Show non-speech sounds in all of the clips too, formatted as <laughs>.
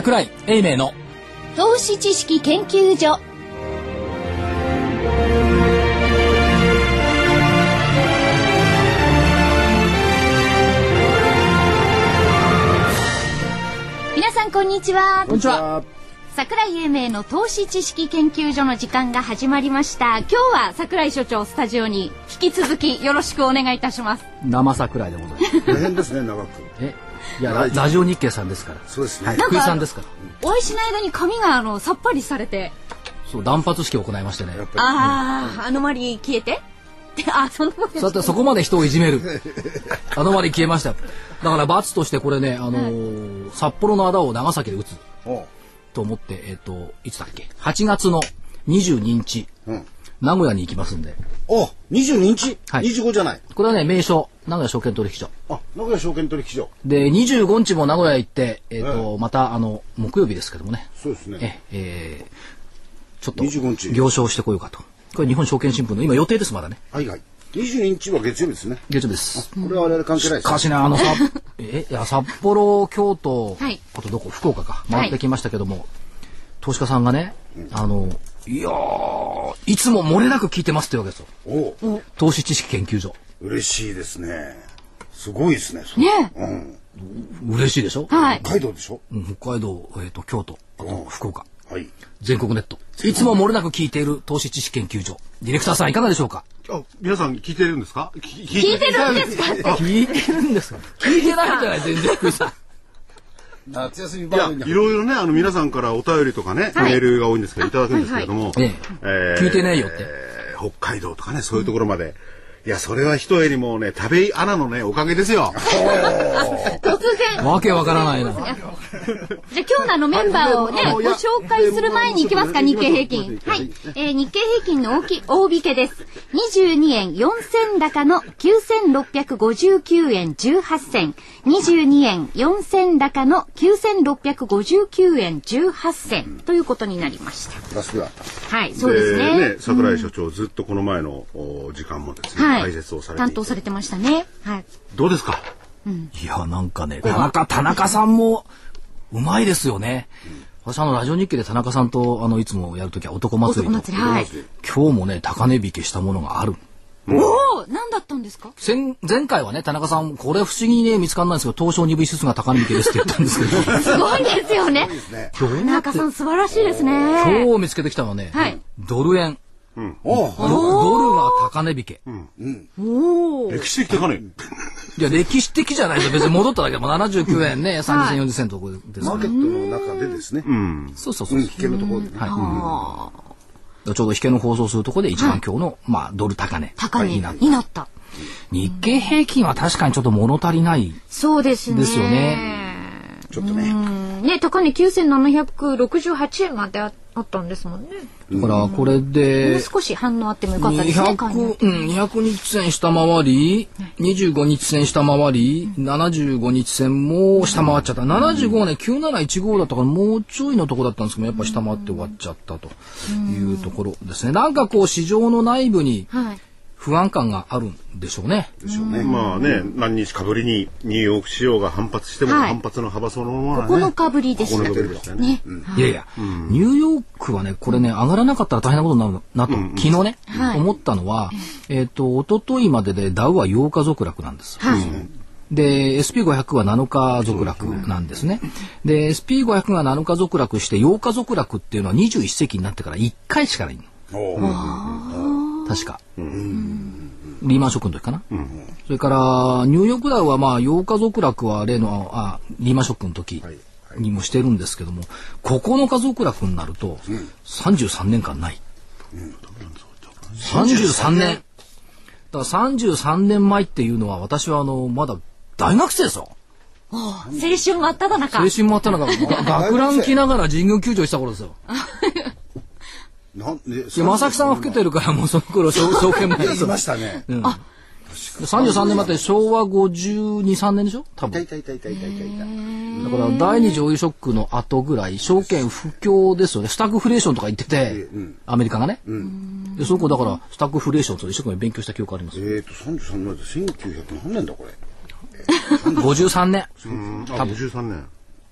桜井英明の投資知識研究所。皆さんこんにちは。こんにちは。桜井英明の投資知識研究所の時間が始まりました。今日は桜井所長スタジオに引き続きよろしくお願いいたします。生桜井でございます。大変ですね長く。えいやララジオ日経さんですから。そうですね、はい。福井さんですから。お会いしない間に髪があのさっぱりされて。そう断髪式を行いましてね。ああ、アノマリ消えて？<laughs> あ、そんなことそうやってそこまで人をいじめる。<laughs> あのまで消えました。よだから罰としてこれね、あのー札幌の仇を長崎で撃つ。と思ってえっ、といつだっけ？8月の22日、うん名古屋に行きますんで。お22日、はい。25じゃない？これはね名所。名古屋証券取引所。あ名古屋証券取引所。で25日も名古屋行って、えっとまたあの木曜日ですけどもね。そうですね。ええーちょっと25日。行商してこようかと。これ日本証券新聞の今予定ですまだね。はいはい。22日は月曜日ですね。月曜日です。これは我々関係ないですしかしねあの <laughs> さえいや札幌京都、はい。あとどこ？福岡か。回ってきましたけども、投資家さんがねあのいやーいつも漏れなく聞いてますってわけですよ。おう。投資知識研究所。嬉しいですね。すごいですねね。うん。嬉しいでしょ、はい。北海道でしょ？うん北海道、えー、と京都。あと福岡。はい。全国ネット。いつも漏れなく聞いている投資知識研究所。ディレクターさんいかがでしょうか？あ、皆さん聞いてるんですか？聞聞いてる。んですか？聞いてるんですか？聞いてないんじゃない？全然夏休みいや、バーいろいろね、あの、皆さんからお便りとかね、はい。メールが多いんですけど、い。ただくんですけれども、はいはいえー聞いてねえよって。えー北海道とかね、そういうところまで。いや、それは一重にもうね、食べ穴のね、おかげですよ。突然。わけわからないなじゃあ今日のあのメンバーをね、ご紹介する前に行きますか、で日経平均。はい。えー日経平均の大き大引けです。22円4000高の9659円18銭。22円4000高の9659円18銭ということになりました。プラスがはい、そうですね。桜井所長、ずっとこの前のお時間もですね、はい解説をされていて。担当されてましたね。はい。どうですか？いやなんかね田中田中さんもうまいですよね、私あのラジオ日経で田中さんとあのいつもやるときは男祭りと。男祭り、はい。今日もね高値引けしたものがある。おお、何だったんですか？前前回はね田中さんこれ不思議にね見つかんないんですけど東証2部指数が高値引けですって言ったんですけど。<laughs> すごいですよね。ね田中さん素晴らしいですね。今日見つけてきたのはね、はい。ドル円。おう。ドドルが高値引け、おお。歴史的高値。いや歴史的じゃないですよ。別に戻っただけで。も79円ね。30銭40銭のところですからマーケットの中でですね。うん。そうそうそう、危険のところでね。はい。ちょうど引けの放送するところで一番今日の、まあドル高値。高値にになった。なった。日経平均は確かにちょっと物足りない。そうですね。ですよね。ちょっとね。うん。ね、高値9768円までああったんですもんね。だからこれもうで少し反応あってもよかったですね。買いに200、うん、200日線下回り、25日線下回り、75日線も下回っちゃった。75はね、9715だったからもうちょいのとこだったんですけど、やっぱ下回って終わっちゃったというところですね。なんかこう市場の内部にはい。不安感があるんでしょうね。でしょうねまあね、何日かぶりにニューヨーク市場が反発しても、はい反発の幅そのものはね。9日ぶりでした。9日ぶりでしたね。いやいや、ニューヨークはね、これね、上がらなかったら大変なことになるなと、昨日ね、はい思ったのは、えっ、と、一昨日まででダウは8日続落なんです。はい。で、SP500 は7日続落なんですね。で、SP500 が7日続落して8日続落っていうのは21世紀になってから1回しかないの。確か。リーマンショックの時かな。それから、ニューヨークダウはまあ8日続落は例の、あ、リーマンショックの時はいにもしてるんですけども、9日続落になると33年間ない。33年。だから33年前っていうのは私はあの、まだ大学生ですよ。青春真っ只中。青春もあったのが、が学ラン着ながら神宮球場した頃ですよ。<laughs> なんでいや、正木さんは老けてるからもうその頃、証証券前です言いましたね33年前って昭和52、3年でしょ？多分。痛い痛い痛い痛い痛い痛い痛いだから第二次オイルショックの後ぐらい、証券不況ですよね。スタグフレーションとか言ってて、アメリカがね。で、そこだから、スタグフレーションと一生懸命勉強した記憶あります。えーと33年で1900何年だこれ？53年。うんあ、53年。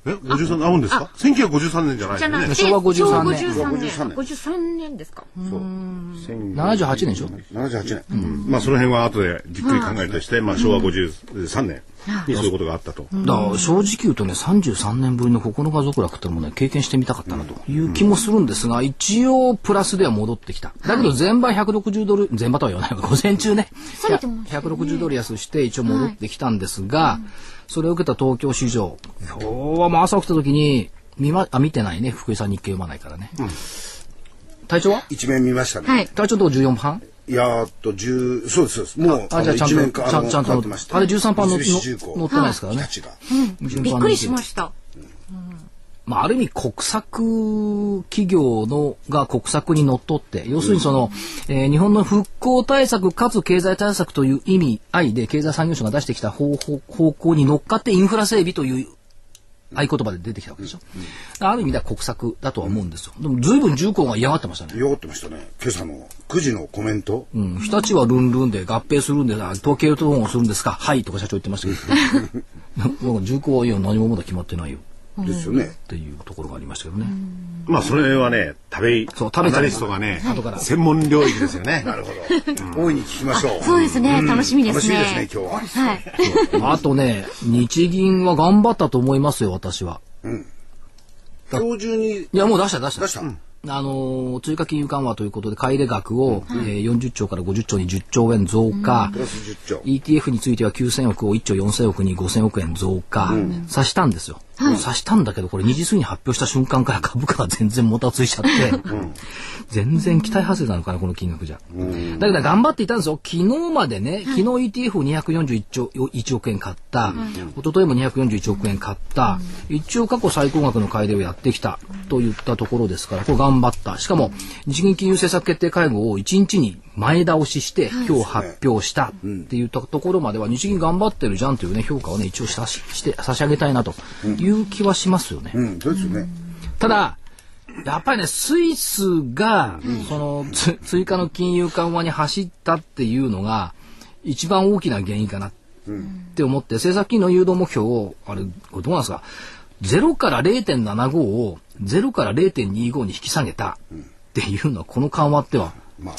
え、53合うんですか ?1953 年じゃないですね。じゃなくて、昭和53年昭和53 53年。年53年ですか。そう。78年でしょ？78年。まあその辺は後でじっくり考えるとして、まあ昭和53年にそういうことがあったと。だから正直言うとね、33年ぶりの9日続落ってのもね、経験してみたかったなという気もするんですが、一応プラスでは戻ってきた。だけど前場160ドル、前場とは言わないが、午前中ね、下げてますね160ドル安して一応戻ってきたんですが、それを受けた東京市場、今日はもう朝起きた時に、見ま、あ、見てないね、福井さん日経読まないからね。体調は？一面見ましたね。はい。体調のとこ14班いやーっと、10、そうです、そうです。もう、あ、じゃあちゃん一面と、ちゃんちゃんと変わってまし、たあれ13班の三菱重工乗ってないですからね。日立が。びっくりしました。まあ、ある意味国策企業のが国策にのっとって、要するにその、えー日本の復興対策かつ経済対策という意味合いで経済産業省が出してきた方法方向に乗っかってインフラ整備という合言葉で出てきたわけでしょ。ある意味では国策だとは思うんですよ。でも随分重工が嫌がってましたね。よがってましたね。今朝の9時のコメント。うん、日立はルンルンで合併するんで、あ統計統合するんですかはいとか社長言ってましたけど。<laughs> なんか重工はいや何もまだ決まってないよですよね。っていうところがありましたけどね。まあそれはね、食べ、そう食べちゃうアナリストがね後から、専門領域ですよね。<laughs> なるほど。大いに聞きましょう。そうですね。楽しみですね。楽しみですね、今日は。はい。あとね、日銀は頑張ったと思いますよ、私は。今日中にいや、もう出した出した。出した。あのー追加金融緩和ということで、買い入れ額を、えー40兆から50兆に10兆円増加。プラス10兆。ETF については9000億を1兆4000億に5000億円増加、さしたんですよ。さしたんだけど、これ2時過ぎに発表した瞬間から <laughs> 株価が全然もたついちゃって、全然期待外れなのかな、この金額じゃ。だけど頑張っていたんですよ。昨日までね、昨日 ETF を241兆1億円買った、一昨日も241億円買った、一応過去最高額の買い入れをやってきたといったところですから、これ頑張った。しかも、日銀金融政策決定会合を1日に前倒しして、今日発表したっていったところまでは、日銀頑張ってるじゃんというね、評価をね、一応したしして差し上げたいなという気はしますよね。うん、そうですよね。ただ、やっぱりね、スイスが、その、つ追加の金融緩和に走ったっていうのが、一番大きな原因かなって思って、政策金の誘導目標を、あれ、これどうなんですか、0から0.75を0から0.25に引き下げたっていうのは、この緩和っては、まあ、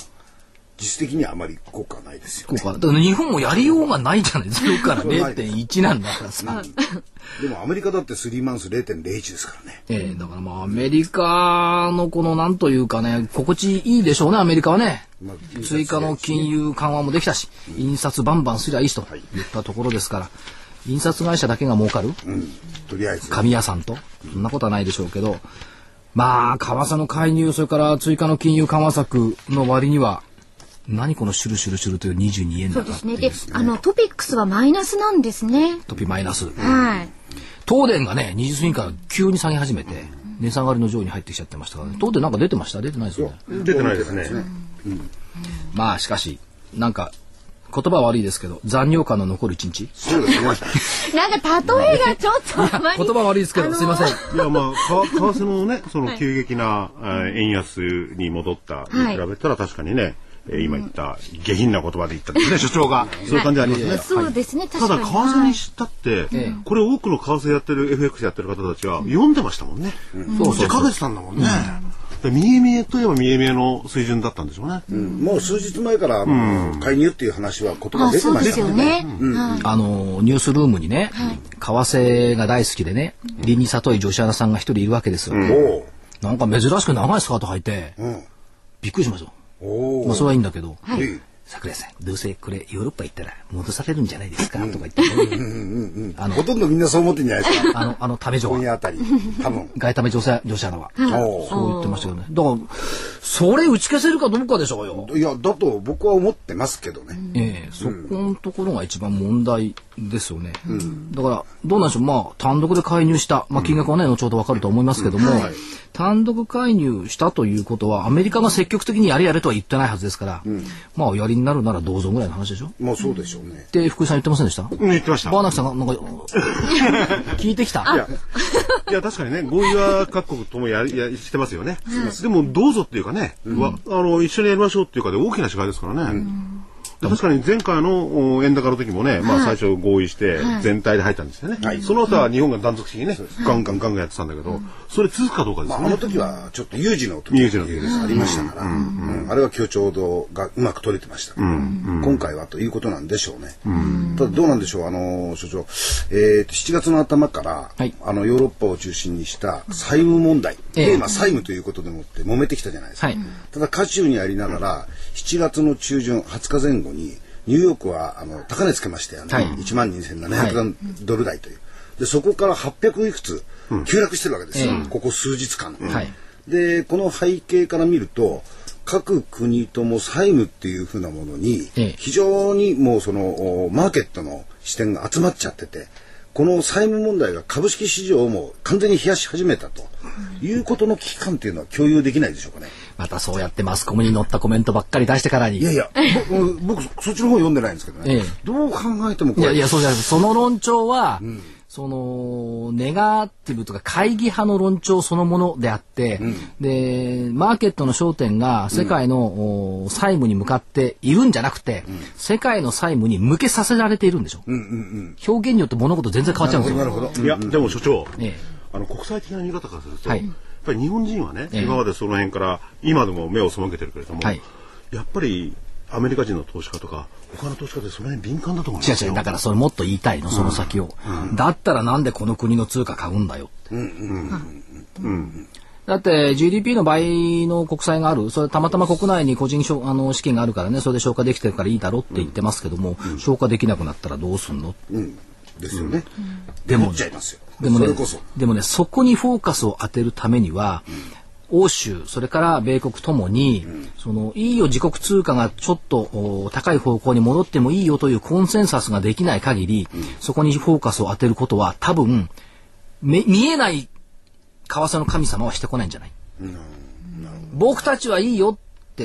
実質的にはあまり効果はないですよ効。果、日本もやりようがないじゃない、0から0.1なんだからさ。でもアメリカだって3マンス0.01ですからね。ええだからまあアメリカのこのなんというかね、心地いいでしょうね、アメリカはね。まあ追加の金融緩和もできたし、印刷バンバンすりゃいいしといったところですから、印刷会社だけが儲かるうん。とりあえず。紙屋さんと、そんなことはないでしょうけど、まあ、為替の介入、それから追加の金融緩和策の割には、何このシュルシュルシュルという22円だなそうですね。で、あの、トピックスはマイナスなんですね。トピマイナス。はい。東電がね、20過ぎから急に下げ始めて、値下がりの上位に入ってきちゃってましたからね。東電なんか出てました？出てないですよね。出てないですね。まあしかし、なんか、言葉は悪いですけど、残尿感の残る一日。そうですね。<laughs> なんか例えがちょっとあまり <laughs> 言葉悪いですけど、すいません。いや、まあ、か為替のね、その急激な、えー円安に戻ったに比べたら確かにね、えー今言った下品な言葉で言ったんですね、<laughs> 所長が。そういう感じありますね。そうですね、ただ、確かに。為替にしたって、これ多くの為替やってる、FX やってる方たちは読んでましたもんね。そうそうかけてたんだもんね。で見え見えといえば見え見えの水準だったんでしょうね。うんもう数日前から、介入っていう話は言葉あ、出てましたね。はいあの、ニュースルームにね、為替が大好きでね、林に里井女子アナさんが一人いるわけですよ。おなんか珍しく長いスカート履いて、お。うん。びっくりしました。まあそれはいいんだけど、いい桜井さん、どうせこれヨーロッパ行ったら戻されるんじゃないですか？とか言って、あのほ、とんどみんなそう思ってんじゃないですか？あの、あの、ため女は、今夜あたり。多分。外為女性、女子アナは。おそう言ってましたけどね。だから、それ打ち消せるかどうかでしょうよ。お。いや、だと僕は思ってますけどね。ええそこのところが一番問題ですよね。だから、どうなんでしょう、まあ、単独で介入した、まあ、金額はね、後ほどわかると思いますけども、単独介入したということは、アメリカが積極的にやれやれとは言ってないはずですから、まあ、おやりになるならどうぞぐらいの話でしょ。もうそうでしょうね。って、福井さん言ってませんでした？うん言ってました。バーナキさんが、なんか、<laughs> 聞いてきた。いや、<laughs> いや確かにね、合意は各国ともやりやしてますよね。でも、どうぞっていうかね、わあの、一緒にやりましょうっていうかで大きな違いですからね。確かに前回のお円高の時もね、まあ最初合意して全体で入ったんですよね。その後は日本が断続的にね、ガンガンガンガンやってたんだけど、それ続くかどうかですね。あの時はちょっと有事の時有事の時です。ありましたから、うんあれは協調度がうまく取れてました。今回はということなんでしょうね。ただどうなんでしょう、あの所長、えーと、7月の頭から、はい。あのヨーロッパを中心にした債務問題、ええ。テーマ債務ということでもって揉めてきたじゃないですか。はい。ただ渦中にありながら、7月の中旬、20日前後に、ニューヨークはあの高値つけましたよね。はい1万2700ドル台という。で、そこから800いくつ急落してるわけですよ。ええここ数日間。はいで、この背景から見ると、各国とも債務っていうふうなものにええ、非常にもうその、おマーケットの視点が集まっちゃってて、この債務問題が株式市場をもう完全に冷やし始めたということの危機感っていうのは共有できないでしょうかね。またそうやってマスコミに載ったコメントばっかり出してからに。いやいや、<laughs> 僕、僕そっちの方読んでないんですけどね。ええどう考えてもこれ。いやいや、そうじゃない。その論調は、その、ネガティブとか会議派の論調そのものであって、で、マーケットの焦点が世界の、お債務に向かっているんじゃなくて、世界の債務に向けさせられているんでしょ。表現によって物事全然変わっちゃうんですよ。なるほど。いや、でも所長、ええあの国際的な見方からすると、はいぱり日本人はね、ええ今までその辺から今でも目を背けてるけれども、はいやっぱりアメリカ人の投資家とか他の投資家でその辺敏感だと思うんですよ。違う違う。だからそれもっと言いたいの、その先を。だったらなんでこの国の通貨買うんだよって。だって GDP の倍の国債がある、それたまたま国内に個人しょあの資金があるからね、それで消化できてるからいいだろって言ってますけども、消化できなくなったらどうすんのうん。ですよね。でも。でもねでもね、そこにフォーカスを当てるためには、欧州、それから米国ともに、その、いいよ、自国通貨がちょっとお高い方向に戻ってもいいよというコンセンサスができない限り、そこにフォーカスを当てることは多分、め見えない為替の神様はしてこないんじゃない？僕たちはいいよ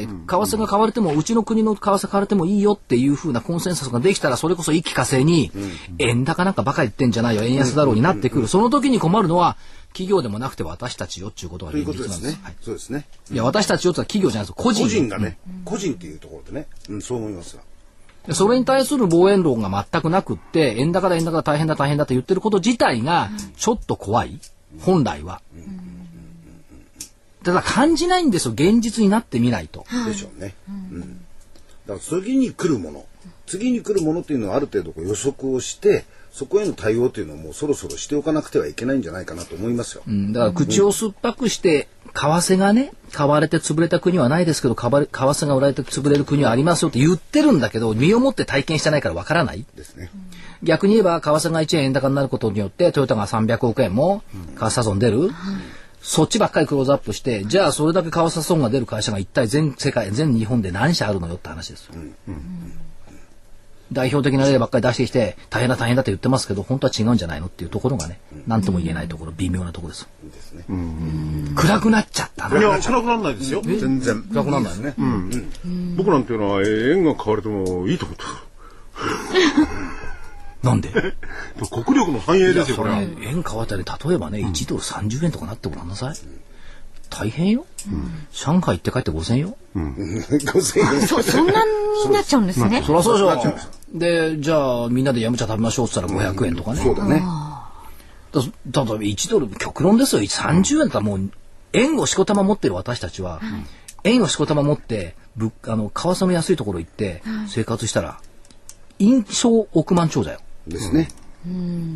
為替が変われても、うちの国の為替変われてもいいよっていう風なコンセンサスができたら、それこそ一気化成に、円高なんかバカ言ってんじゃないよ、円安だろうになってくる。その時に困るのは、企業でもなくて私たちよっていうことがという現実なんです。ですねはい。そうですね。いや、私たちよってのは企業じゃないです。個人。個人がね、個人っていうところでね、うん、そう思いますよ。でそれに対する防衛論が全くなくって、円高だ円高だ大変だ大変だって言ってること自体が、ちょっと怖い。本来は。ただ感じないんですよ。現実になってみないと。でしょうね。うん。だから次に来るもの、次に来るものっていうのはある程度こう予測をして、そこへの対応というのをもうそろそろしておかなくてはいけないんじゃないかなと思いますよ。うんだから口を酸っぱくして、為替がね、買われて潰れた国はないですけど、買われ為替が売られて潰れる国はありますよって言ってるんだけど、身をもって体験してないからわからない。ですね。逆に言えば、為替が1円円高になることによって、トヨタが300億円も、為替差損出る。そっちばっかりクローズアップして、じゃあそれだけ為替損が出る会社が一体全世界、全日本で何社あるのよって話ですよ。代表的な例ばっかり出してきて、大変だ大変だって言ってますけど、本当は違うんじゃないのっていうところがね、何とも言えないところ、微妙なところです。ですね。暗くなっちゃったな。いや、暗くならないですよ。全然。暗くならないね。僕なんていうのは円が買われてもいいと思って <laughs> なんで？<laughs> る。国力の繁栄ですよ、これは。ね円変わったり、例えばね、1ドル30円とかなってごらんなさい。大変よ。上海行って帰って5000よ。<laughs> 5000円。そ、そんなになっちゃうんですね。そりゃそうでしょ。で、じゃあみんなでヤムチャ食べましょうって言ったら500円とかね。そうだね。だ例えば1ドル、極論ですよ。30円だったらもう、円をしこたま持ってる私たちは、円をしこたま持って、物あの、為替の安いところ行って生活したら、印象億万長者よ。ですね。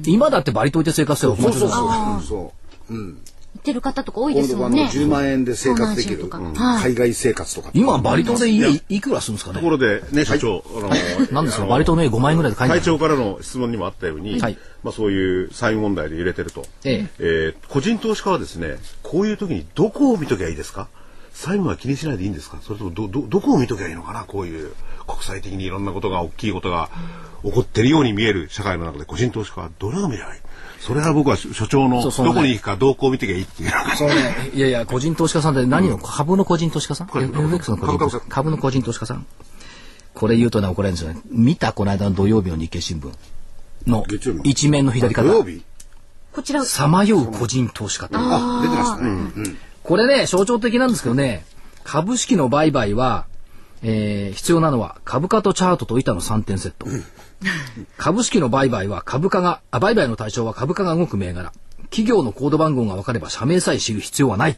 今だってバリ島行って生活してる億そうそうそう。そう。うん。言ってる方とか多いで今度はあのすもんね。10万円で生活できる。海外生活とか。今バリ島で家いくらするんですかとねころでね、社長、あの、<laughs> なんですか？バリ島の家5万円ぐらいで会長からの質問にもあったように、はい。まあそういう債務問題で揺れてると、ええ。えー個人投資家はですね、こういう時にどこを見ときゃいいですか？債務は気にしないでいいんですか？それともど、ど、どこを見ときゃいいのかな？こういう国際的にいろんなことが、大きいことが起こってるように見える社会の中で個人投資家はどれを見ればいい？それは僕は所所長のどこに行くか動向を見てきゃいいっていうそうね、いやいや、個人投資家さんって何の、株の個人投資家さん？株 ?FX の個人投資株家株。の個人投資家さん。これ言うとね、怒られるんですよね。見たこの間の土曜日の日経新聞の一面の左肩。土。曜日？こちら、さまよう個人投資家って。あ、出てましたね。うん。これね、象徴的なんですけどね、株式の売買は、えー必要なのは株価とチャートと板の3点セット。株式の売買は株価が、あ売買の対象は株価が動く銘柄。企業のコード番号が分かれば社名さえ知る必要はない。っ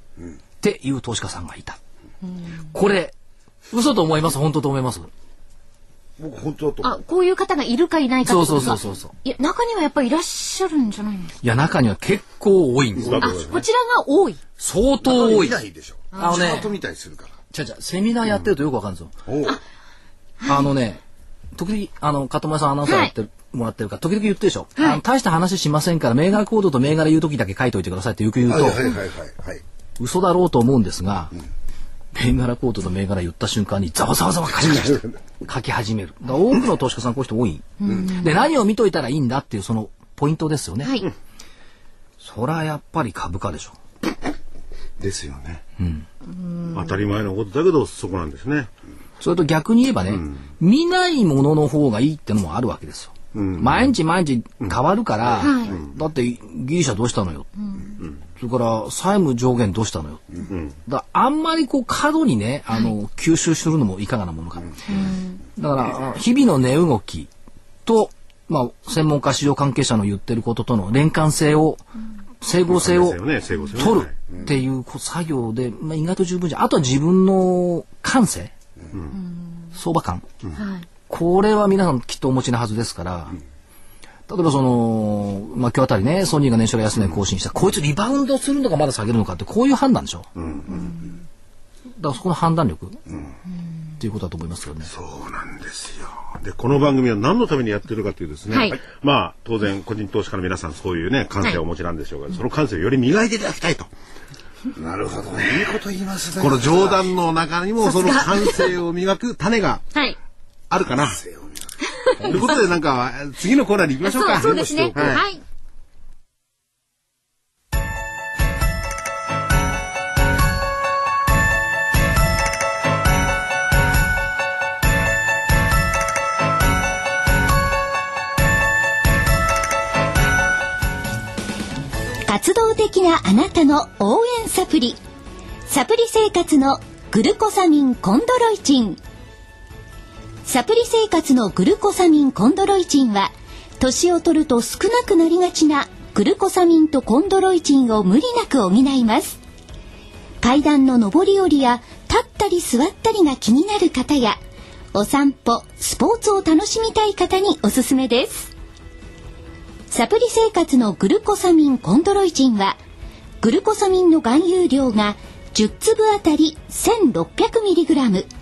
ていう投資家さんがいた。これ、嘘と思います本当と思います僕本当だと。あ、こういう方がいるかいないかそうそうそうそうそういや、中にはやっぱりいらっしゃるんじゃないんですかいや、中には結構多いんですよ。あ、こちらが多い。相当多い。見ないでしょ。あのねチャート見たりするから。ちゃちゃ、セミナーやってるとよくわかるんですよ。おうあのね、時々、あの、片村さんアナウンサーやってる、もらってるから、時々言ってるでしょ。はいあの大した話しませんから、銘柄コードと銘柄言う時だけ書いといてくださいってよく言うと、はいはいはいはいはい。嘘だろうと思うんですが、銘柄コードと銘柄言った瞬間にざわざわざわ書き始める。書き始める。多くの投資家さんこういう人多い。で、何を見といたらいいんだっていうそのポイントですよね。はい。そらやっぱり株価でしょ。ですよね。当たり前のことだけど、そこなんですね。それと逆に言えばね、見ないものの方がいいってのもあるわけですよ。毎日毎日変わるから、はいだってギリシャどうしたのよ。それから債務上限どうしたのよ。だあんまりこう過度にね、あの、吸収するのもいかがなものか。だから、日々の値動きと、まあ、専門家市場関係者の言ってることとの連関性を、整合性を取るっていう作業で、まあ、意外と十分じゃん。あとは自分の感性、相場感、はい。これは皆さんきっとお持ちなはずですから、例えばその、まあ、今日あたりね、ソニーが年初来安値更新した、こいつリバウンドするのかまだ下げるのかって、こういう判断でしょ？だからそこの判断力、っていうことだと思いますよね。そうなんですよ。で、この番組は何のためにやってるかというですね。はいまあ、当然、個人投資家の皆さん、そういうね、感性をお持ちなんでしょうが、その感性をより磨いていただきたいと。なるほどね。いいこと言いますね。この冗談の中にも、その感性を磨く種がはい。あるかな。ということで、なんか、次のコーナーに行きましょうか。そうですね。はいはい。活動的なあなたの応援サプリ。サプリ生活のグルコサミンコンドロイチン。サプリ生活のグルコサミンコンドロイチンは年を取ると少なくなりがちなグルコサミンとコンドロイチンを無理なく補います。階段の上り下りや立ったり座ったりが気になる方やお散歩スポーツを楽しみたい方におすすめです。サプリ生活のグルコサミンコンドロイチンはグルコサミンの含有量が10粒あたり 1600mg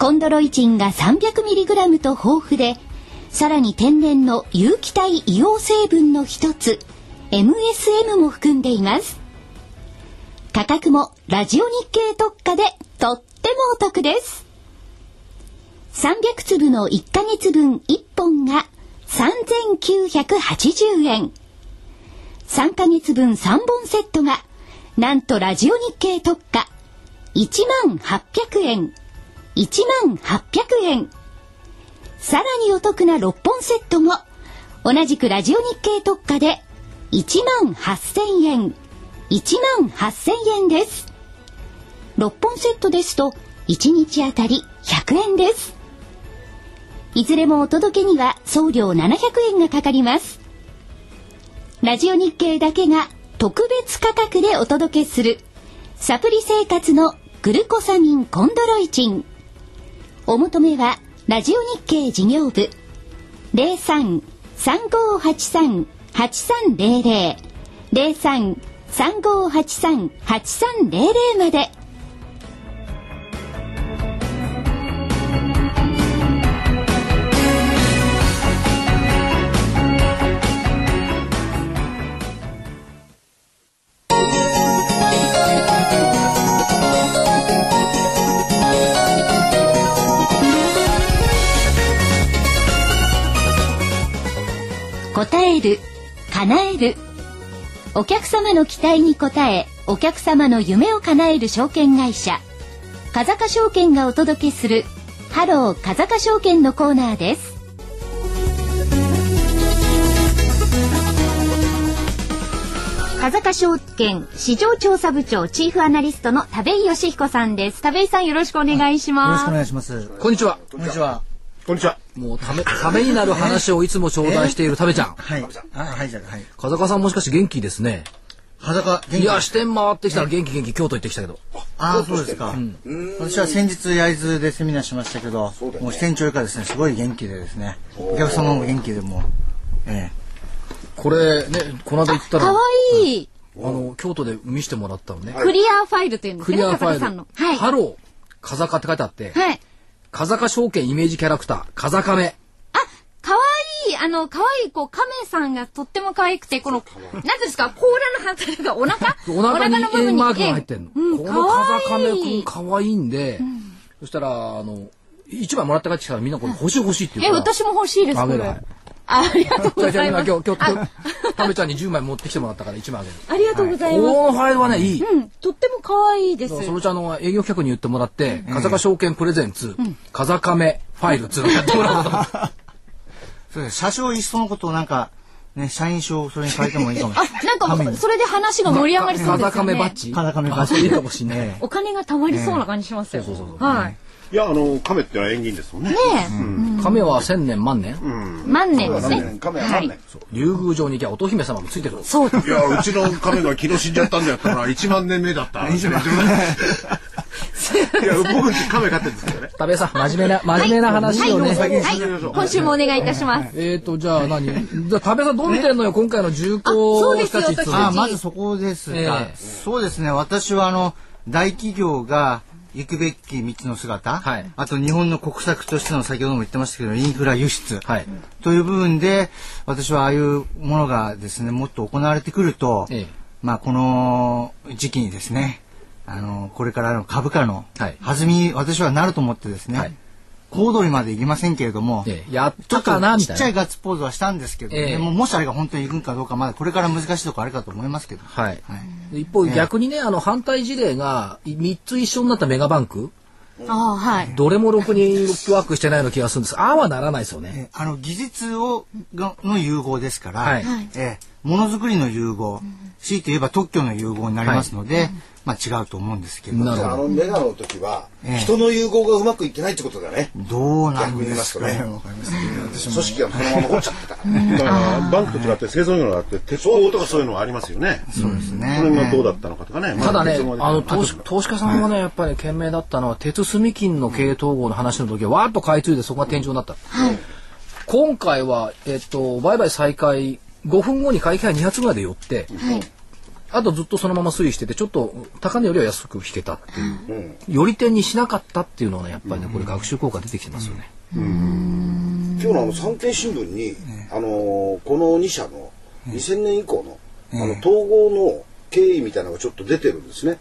コンドロイチンが 300mg と豊富でさらに天然の有機体硫黄成分の一つ MSM も含んでいます。価格もラジオ日経特価でとってもお得です。300粒の1ヶ月分1本が3980円。3ヶ月分3本セットがなんとラジオ日経特価1万800円。1万800円。さらにお得な6本セットも同じくラジオ日経特価で1万8000円。1万8000円です。6本セットですと1日あたり100円です。いずれもお届けには送料700円がかかります。ラジオ日経だけが特別価格でお届けするサプリ生活のグルコサミンコンドロイチン。お求めはラジオ日経事業部。03-3583-8300 03-3583-8300まで。答える叶えるお客様の期待に応えお客様の夢を叶える証券会社風賀証券がお届けするハロー風賀証券のコーナーです風賀証券市場調査部長チーフアナリストの田部井義彦さんです。田部井さんよろしくお願いしよろしくおます。願いします。こんにちは。こんにちは。こんにちは。もうため、ためになる話をいつも頂戴しているたべちゃん。はい。あ、はい、じゃあ、はい。風間さんもしかして元気ですね。裸、元気いや、支店回ってきたら元気元気京都行ってきたけど。ああ、そうですか。私は先日焼津でセミナーしましたけど、もう支店長以下ですね、すごい元気でですね、お客様も元気でもう、えこれね、この間行ったら、かあわいい。の、京都で見せてもらったのね。クリアファイルというんですね、リアファイル。さんの。はい。ハロー、風かって書いてあって、はい。風か証券イメージキャラクター、風亀。あ、かわいい。あの、かわいい、こう、亀さんがとっても可愛くて、この、なんですか、甲羅の反対がお腹？<laughs> お腹にの部分円マークが入ってんの。うん、このかわ風亀くいい。ん可愛いんで、そしたら、あの、一枚もらって帰ってきたらみんなこれ欲しい欲しいって言え、うから。私も欲しいです、これ。ありがとうじゃあじゃあ今ございます。今日、今日、今日、ためちゃんに10枚持ってきてもらったから1枚あげる。ありがとうございます。このファイルはね、いい。うん、とっても可愛いです。そのちゃんの営業客に言ってもらって、風賀証券プレゼンツ、風亀ファイルっつやってもらおうと思って。え <laughs> そうです。車掌いっそのことをなんか、ね、社員証をそれに変えてもいいかもしれない。あ、なんかもう、それで話が盛り上がりそうですよね。風亀バッジ？風亀バッジあそれいいかもしんない。えお金が貯まりそうな感じしますよ。はい。いや、あの、亀ってのは縁起ですもんね。ね亀は千年万年、え、万年ですね。カメラ何年。竜宮城に行きゃ乙姫様もついてる。そう。です。いや、うちの亀が昨日死んじゃったんだよったら、<laughs> 1万年目だった。いや、僕亀飼ってるんですけどね。田部さん、真面目な、真面目な話をね。はい、今週もお願いいたします。えーと、じゃあ何？じゃあ、田部さんどう見てんのよ、今回の重工あ、私。まずそこですそうですね、私はあの、大企業が行くべき道の姿、はい。あと日本の国策としての先ほども言ってましたけど、インフラ輸出、はい。という部分で、私はああいうものがですね、もっと行われてくると、ええ。まあ、この時期にですね、あの、これからの株価のはい。弾み、私はなると思ってですね、はい小躍りまでいきませんけれども、ええやっちょったかなとちっちゃい。ガッツポーズはしたんですけど、ももしあれが本当に行くんかどうか、まだこれから難しいところあるかと思いますけど。はい。はいで一方、逆にね、あの、反対事例が3つ一緒になったメガバンク、ああ、はい。どれもろくにロックワークしてないような気がするんです。ああはならないですよね。えあの技術をがの融合ですから、はいえものづくりの融合、強いて言えば特許の融合になりますので、まあ違うと思うんですけど、なああのメガの時は、ええ人の融合がうまくいってないってことだね。どうなんですかね。か組織がそのまま残っちゃってたから。だから、バンクと違って製造業があって、鉄鋼とかそういうのはありますよね。そうですね。それがどうだったのかとかね。ただね、まあの、投資、投資家さんはね、やっぱり懸命だったのは、鉄住金の経営統合の話の時は、わーっと買い継いでそこが天井になった。今回は、えっと、売買再開、5分後に会計が2発ぐらいで寄って、あとずっとそのまま推移してて、ちょっと高値よりは安く引けたっていう。寄り点にしなかったっていうのはね、やっぱりね、これ学習効果出てきてますよね。今日のあの産経新聞に、あのーこの2社の2000年以降の、あの統合の経緯みたいなのがちょっと出てるんですね。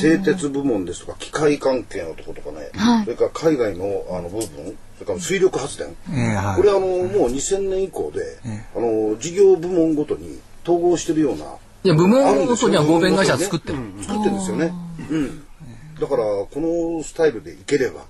製鉄部門ですとか機械関係のとことかね、それから海外のあの部分、それから水力発電。これあのもう2000年以降で、あの事業部門ごとに統合してるような。いや、部門ごとには合弁会社作ってる。作ってるんですよね。うん。だからこのスタイルでいければ、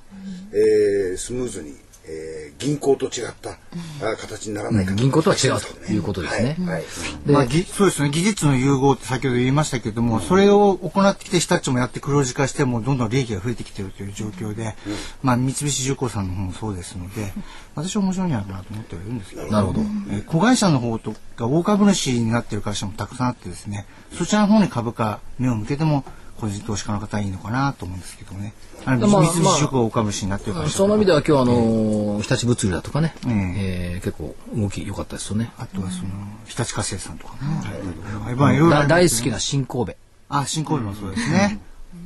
えースムーズに、えー銀行と違った、あ形にならないか銀行とは違うということですね。はい。はい。でまあ、ぎそうですね。技術の融合って先ほど言いましたけれども、それを行ってきて日立もやって黒字化してもどんどん利益が増えてきているという状況で、まあ、三菱重工さんの方もそうですので私は面白いんじゃないかなと思ってはいるんですけど。なるほど。えー子会社の方とか大株主になっている会社もたくさんあってですねそちらの方に株価目を向けても個人投資家の方はいいのかなと思うんですけどね。あのまあ三菱重工が大株主になってい。る会社その意味では今日あの日立物流だとかね、うんえー結構動き良かったですよね。あとはその日立火星さんとかね、まあいろいろ大好きな新神戸。あ、新神戸もそうですね。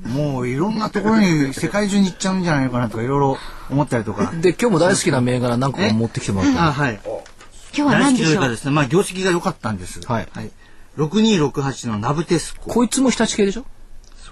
もういろんなところに世界中に行っちゃうんじゃないのかなとかいろいろ思ったりとか。で、今日も大好きな銘柄何個か持ってきてもらった。あ、はい。今日は何でしょう？ですね、まあ業績が良かったんです。はい。6268のナブテスコ。こいつも日立系でしょ？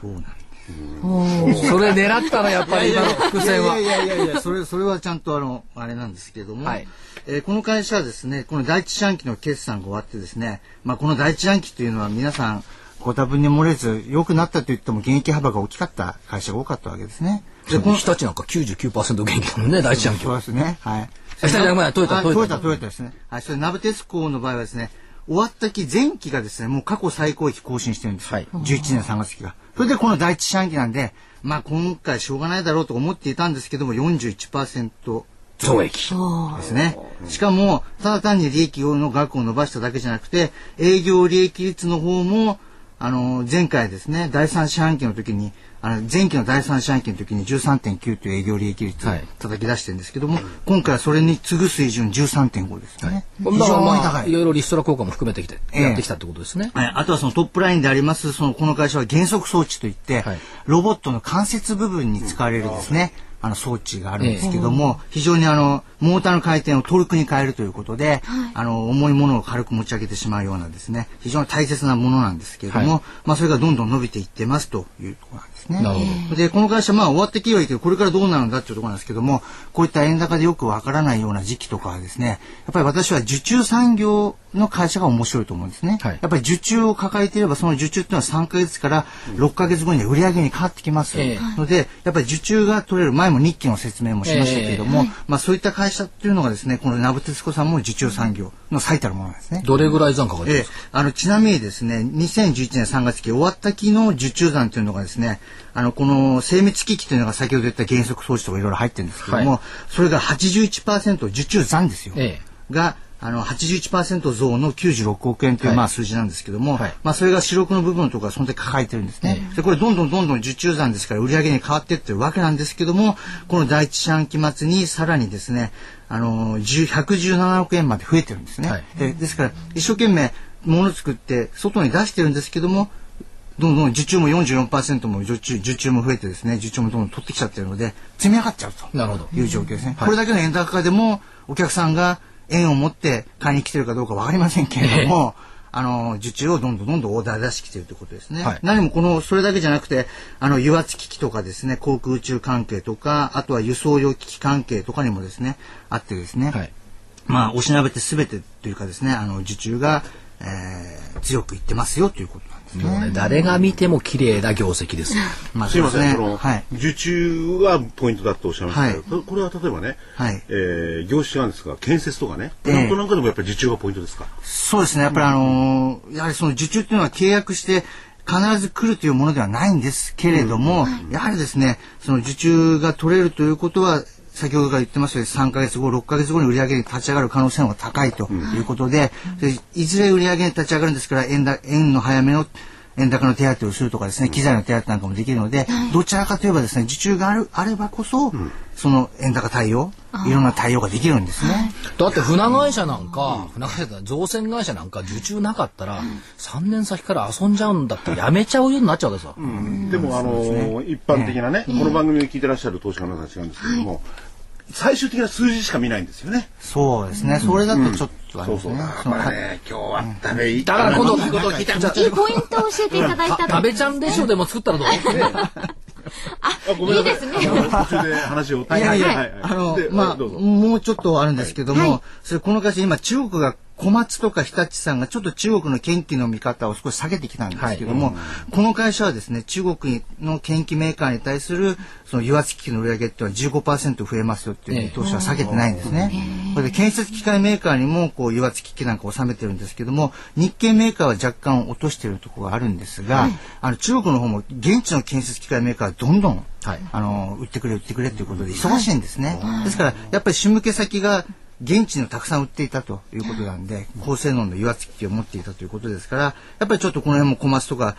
そうなん。それ狙ったのやっぱり今の伏線は。いやいやいやいや、それ、それはちゃんとあの、あれなんですけれども、はいえーこの会社はですね、この第一四半期の決算が終わってですね、まあこの第一四半期というのは皆さんご多分に漏れず良くなったと言っても減益幅が大きかった会社が多かったわけですね。で、この日立なんか99%元気だもんね、第一四半期は。そうですね。はい。あ下じゃないトヨタあトヨタトヨタ、トヨタですね。はい。それナブテスコの場合はですね、終わった期前期がですね、もう過去最高益更新してるんですよ。はい11年3月期が。それでこの第一四半期なんで、まあ今回しょうがないだろうと思っていたんですけども、41%増益。ですね。しかも、ただ単に利益の額を伸ばしただけじゃなくて、営業利益率の方も、あの、前回ですね、第三四半期の時に、あの、前期の第三四半期の時に13.9という営業利益率をはい。叩き出してるんですけども、今回はそれに次ぐ水準13.5ですね。非だから常にまあ、高いい。ろいろリストラ効果も含めてきて、ええ。やってきたってことですね。はい、あとはそのトップラインであります、そのこの会社は減速装置といって、はい。ロボットの関節部分に使われるですね、あの装置があるんですけども、非常にあの、モーターの回転をトルクに変えるということで、あの、重いものを軽く持ち上げてしまうようなですね、非常に大切なものなんですけれども、はい。まあそれがどんどん伸びていってますというところなんですね。なるほで、この会社、まあ終わってきはいいけど、これからどうなるんだっていうところなんですけども、こういった円高でよくわからないような時期とかはですね、やっぱり私は受注産業の会社が面白いと思うんですね。はいやっぱり受注を抱えていれば、その受注っていうのは3ヶ月から6ヶ月後には売り上げに変わってきます。ええので、やっぱり受注が取れる前も日記の説明もしましたけれども、ええまあそういった会社っていうのがですね、このナブテスコさんも受注産業の最たるものなんですね。どれぐらい残価がええですか、あの、ちなみにですね、2011年3月期終わった期の受注残というのがですね、あの、この精密機器というのが先ほど言った減速装置とかいろいろ入ってるんですけども、はいそれが81%受注残ですよ。えが、あの、81%増の96億円という、はいまあ数字なんですけども、はいまあそれが主力の部分とかその時抱えてるんですね。で、これどんどんどんどん受注残ですから売り上げに変わっていってるわけなんですけども、この第一四半期末にさらにですね、あの、10 117億円まで増えてるんですね。はいでですから、一生懸命物作って外に出してるんですけども、どんどん受注も44%も受注受注も増えてですね、受注もどんどん取ってきちゃってるので、積み上がっちゃうと。なるほどいう状況ですね。はいこれだけの円高化でも、お客さんが円を持って買いに来てるかどうかわかりませんけれども、あの、受注をどんどんどんどんオーダー出してきてるということですね。はい何もこの、それだけじゃなくて、あの、油圧機器とかですね、航空宇宙関係とか、あとは輸送用機器関係とかにもですね、あってですね、はいまあ、おしなべて全てというかですね、あの、受注が、えー強くいってますよということ。もうね、誰が見ても綺麗な業績です。まあ、すいません、その、はい。受注はポイントだとおっしゃいましたけど、はこれは例えばね、はいえー業種なんですが、建設とかね、ええプラントなんかでもやっぱり受注がポイントですか？そうですね。やっぱりあのーやはりその受注っていうのは契約して必ず来るというものではないんですけれども、やはりですね、その受注が取れるということは、先ほどから言ってますように3ヶ月後、6ヶ月後に売り上げに立ち上がる可能性の方が高いということで、でいずれ売り上げに立ち上がるんですから、円だ円の早めの円高の手当てをするとかですね、機材の手当てなんかもできるので、どちらかといえばですね、受注があるあればこそ、その円高対応、いろんな対応ができるんですね。だって船会社なんか、船会社だ造船会社なんか受注なかったら、3年先から遊んじゃうんだってやめちゃうようになっちゃうわけですよ。でも、あのー一般的なね、この番組を聞いてらっしゃる投資家の方は違うんですけども、最終的な数字しか見ないんですよね。そうですね。それだとちょっとあれそうそう。ですね。だからね、今日は食べ。だから今度、いいことを聞いたじゃあいいポイントを教えていただいた食べちゃんでしょ？でも作ったらどう？<laughs> あごめんなさい。いいですねあの途中で話を。いやいや、はいはいはいあので、まあ、どうぞもうちょっとあるんですけども、それこの会社今中国が小松とか日立さんがちょっと中国の研機の見方を少し下げてきたんですけども、この会社はですね、中国の研機メーカーに対するその油圧機器の売り上げっていうのは15%増えますよっていう見通しは下げてないんですね。これで建設機械メーカーにもこう油圧機器なんかを収めてるんですけども、日系メーカーは若干落としてるところがあるんですが、あの中国の方も現地の建設機械メーカーはどんどんはい。あの、売ってくれ、売ってくれということで忙しいんですね。ですから、やっぱり仕向け先が現地のたくさん売っていたということなんで、高性能の油圧機器を持っていたということですから、やっぱりちょっとこの辺も小松とか、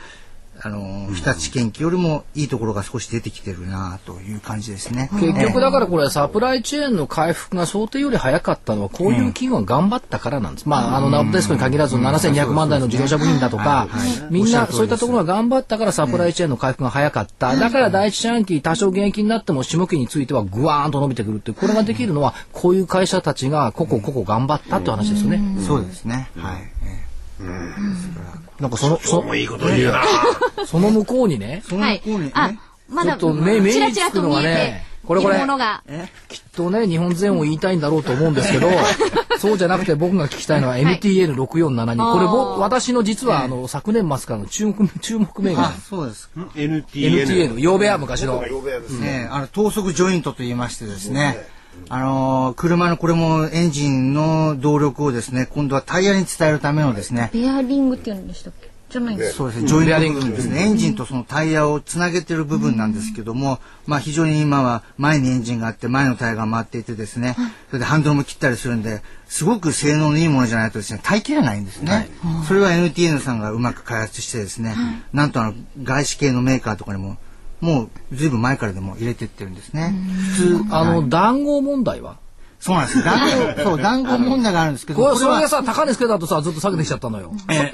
あの、日立研機よりもいいところが少し出てきてるなという感じですね。結局だからこれサプライチェーンの回復が想定より早かったのはこういう企業が頑張ったからなんです。まああのナブデスクに限らず7200万台の自動車部品だとかみんなそういったところが頑張ったからサプライチェーンの回復が早かった。だから第一四半期多少減益になっても下期についてはグワーンと伸びてくるっていうこれができるのはこういう会社たちが個々個々頑張ったって話ですよね。そうですね。はい。えなんかそのそもういいこと言うな。<laughs> その向こうにね。えそのはい。向こうに、。あね、まだ、ちょっと目目にちらちらつくのがと見えてねこれこれ。いるものが。きっとね日本全を言いたいんだろうと思うんですけど <laughs> そうじゃなくて僕が聞きたいのは MTN6472、これ僕私の実はあの昨年末からの注目 <laughs> 注目銘柄。あ、そうです。NTN。NTN 曜部屋昔の。呼べやですね。ね、あの、等速ジョイントと言いましてですね、あのー車のこれもエンジンの動力をですね、今度はタイヤに伝えるためのですね、ベアリングって言うんでしたっけ？じゃないんですそうですね、ジョイント部分ですね、エンジンとそのタイヤをつなげてる部分なんですけども、まあ非常に今は前にエンジンがあって前のタイヤが回っていてですね、それでハンドルも切ったりするんで、すごく性能のいいものじゃないとですね、耐えきれないんですね。それは NTN さんがうまく開発してですね、なんとあの外資系のメーカーとかにも、もうずいぶん前からでも入れてってるんですね。普通、あの、談合問題は？そうなんです。談合、<laughs> そう、談合問題があるんですけど、これ、それがさ、高値つけたとさ、ずっと下げてきちゃったのよ。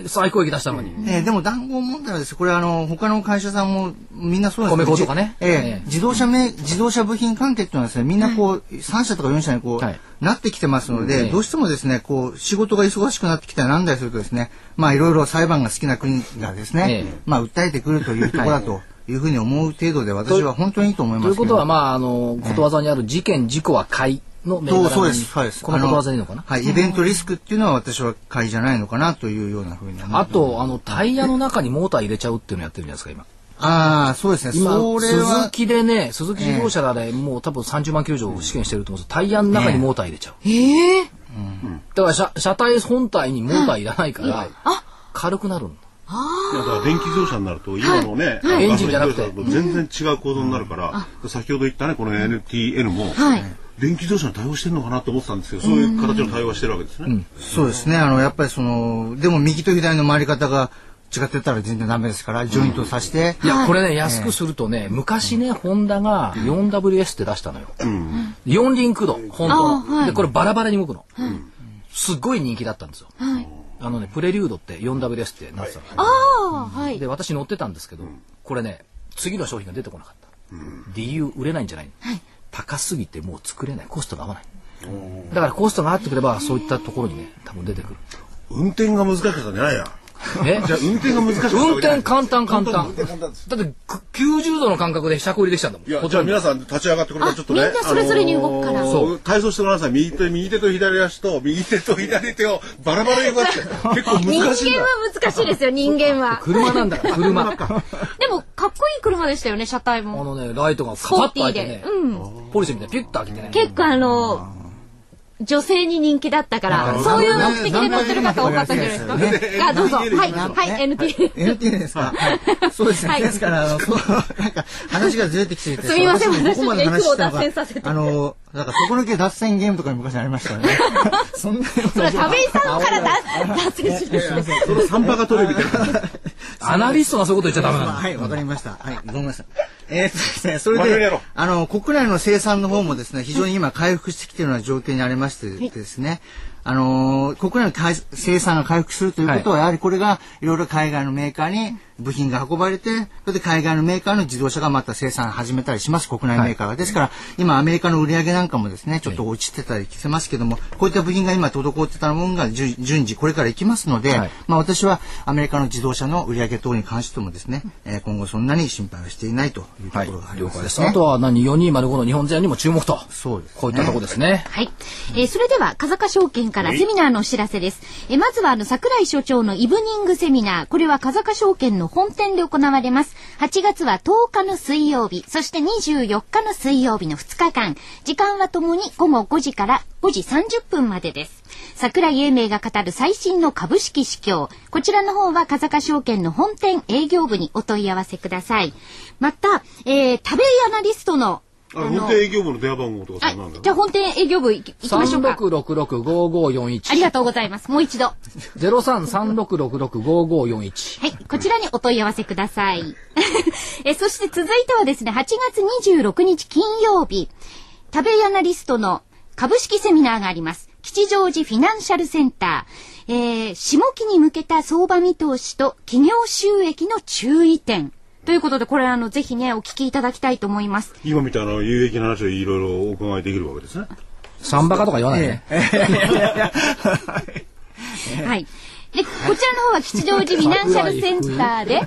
最高益出したのに。えーでも談合問題はですねこれはあの他の会社さんもみんなそうなんです米粉とかね。じええええ自動車め自動車部品関係っていうのはですねみんなこう、3社とか4社にこう、はい。なってきてますので、ええどうしてもですねこう仕事が忙しくなってきたりなんだりするとですね。まあいろいろ裁判が好きな国がですね、ええ。まあ訴えてくるというところだというふうに思う程度で私は本当にいいと思いますけど。ということは、まあ、あの、ことわざにある事件、事故は買いの銘柄にそうそうですそうです。このことわざでいいのかな。あはい。イベントリスクっていうのは私は買いじゃないのかなというようなふうにあと、あの、タイヤの中にモーター入れちゃうっていうのやってるじゃないですか、今。ああそうですね。今、それは鈴木でね、鈴木自動車で、もう多分30万キロ以上試験してると思うんですタイヤの中にモーター入れちゃう。ええ。だから車、車体本体にモーターいらないから、軽くなるんだ。だから電気自動車になると今のね、はい。エンジンじゃなくて。ガソリン自動車と全然違う構造になるから、先ほど言ったねこの NTN も、はい。電気自動車に対応してるのかなと思ってたんですけどそういう形の対応はしてるわけですね。そうですね。あの、やっぱりその、でも右と左の回り方が違ってたら全然ダメですから、ジョイントさせて、い。や、これね、安くするとね、昔ね、ホンダが 4WS って出したのよ。四輪駆動、本当の。あはい。で、これバラバラに動くの。すっごい人気だったんですよ。あのね、プレリュードって 4WS ってなってたの。ああはいで、私乗ってたんですけど、これね、次の商品が出てこなかった。理由、売れないんじゃないの、高すぎてもう作れない。コストが合わない。だからコストが合ってくれば、そういったところにね、多分出てくる。運転が難しかったんじゃないや。え？じゃあ運転が難しかったわ運転簡単簡単。だってく90度の感覚で車庫入りできたんだもん。いやじゃあ皆さん立ち上がってくれたらちょっとねあみんなそれぞれに動くから。あのーそう。体操してください右手右手と左足と右手と左手をバラバラに動かして。<laughs> 結構人間難しい。んだは難しいですよ人間は。車なんだ。から、車。でもかっこいい車でしたよね車体あものね、ライトがカパッと開いてね、うん。ポリシーみたいにピュッと開けてね。結構あの女性に人気だったからそういう目的で乗ってる方多かったんじゃないですか。どうぞ。はい。はい。ね NT NT ですか？はい。そうですね。はい。ですから、あの、なんか、話がずれてきてて。すみません。私のか私もいつも脱線させて。あの、なんか、そこ抜け脱線ゲームとかに昔ありましたよね。<laughs> そんなそれは田部井さんから脱脱線しますその散歩が取れるみたいなアナリストがそういうこと言っちゃダメなの。はい、わかりました。はい、ごめんなさい。えーっとですね、それであの、国内の生産の方もですね、非常に今回復してきているような状況にありましてですね、あのー国内の開生産が回復するということは、やはりこれがいろいろ海外のメーカーに部品が運ばれて、それで海外のメーカーの自動車がまた生産始めたりします、国内メーカーが。ですから、今アメリカの売り上げなんかもですね、ちょっと落ちてたりしてますけども、こういった部品が今滞ってたものが順順次これからいきますので、はいまあ私はアメリカの自動車の売り上げ等に関してもですね、えー今後そんなに心配はしていないというとはいころがあ、り了ます、解です。あとは何 ?4205 の日本勢にも注目と。そうですねこういったところですね。はい。えーそれでは、風賀証券からセミナーのお知らせです。えーまずは、あの、桜井所長のイブニングセミナー。これは風賀証券の本店で行われます。8月は10日の水曜日、そして24日の水曜日の2日間。時間はともに午後5時から5時30分までです。桜井英明が語る最新の株式市況。こちらの方は風賀証券の本店営業部にお問い合わせください。また、えー、食べアナリストの、あの本店営業部の電話番号とかあそんなんだじゃあ本店営業部行きましょうか。36665541。ありがとうございます。もう一度。は0336665541。い。こちらにお問い合わせください。<laughs> えそして続いてはですね、8月26日金曜日、食べアナリストの株式セミナーがあります。吉祥寺フィナンシャルセンター。えー、下期に向けた相場見通しと企業収益の注意点。ということで、これあの、ぜひね、お聞きいただきたいと思います。今みたいな有益な話をいろいろお伺いできるわけですね。サンバカとか言わないね。はい。で、こちらの方は吉祥寺フィナンシャルセンターで、<laughs>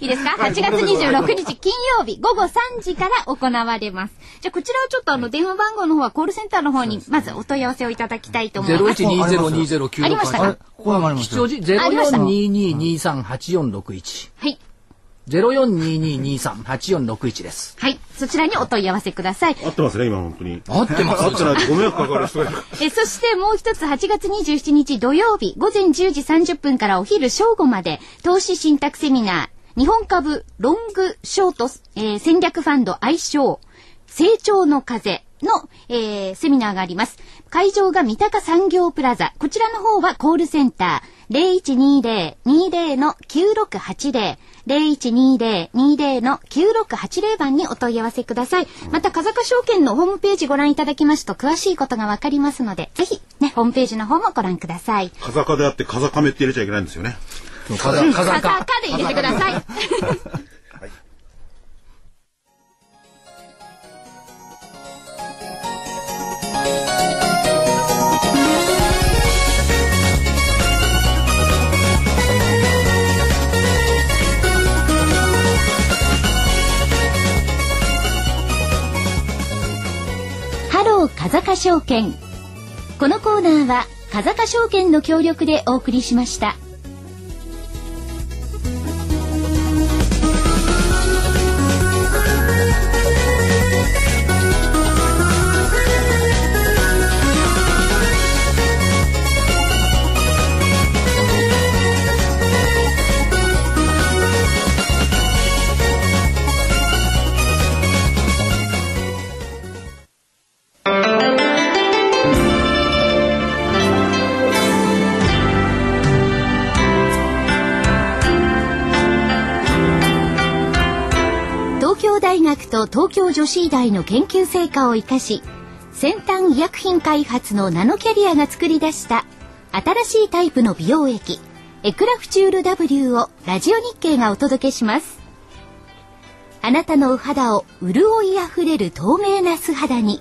いいですか ?8 月26日金曜日午後3時から行われます。じゃあこちらをちょっとあの電話番号の方はコールセンターの方にまずお問い合わせをいただきたいと思います。01202096ありました？かここはまりました？吉祥寺ありました0422238461。はい。0422238461です。はい。そちらにお問い合わせください。合ってますね、今本当に。合ってます合ってないとご迷惑かかる人がいる。<laughs> えそしてもう一つ8月27日土曜日午前10時30分からお昼正午まで投資信託セミナー日本株ロングショート、えー戦略ファンド愛称成長の風の、えーセミナーがあります。会場が三鷹産業プラザ。こちらの方はコールセンター0120-20の9680。0120-20の9680番にお問い合わせください。また、風賀証券のホームページご覧いただきますと、詳しいことがわかりますので、ぜひ、ね、ホームページの方もご覧ください。風かであって風亀って入れちゃいけないんですよね。風風風で入れてください。風賀証券。このコーナーは風賀証券の協力でお送りしました。と東京女子医大の研究成果を生かし先端医薬品開発のナノキャリアが作り出した新しいタイプの美容液エクラフチュール W をラジオ日経がお届けします。あなたのお肌を潤いあふれる透明な素肌に。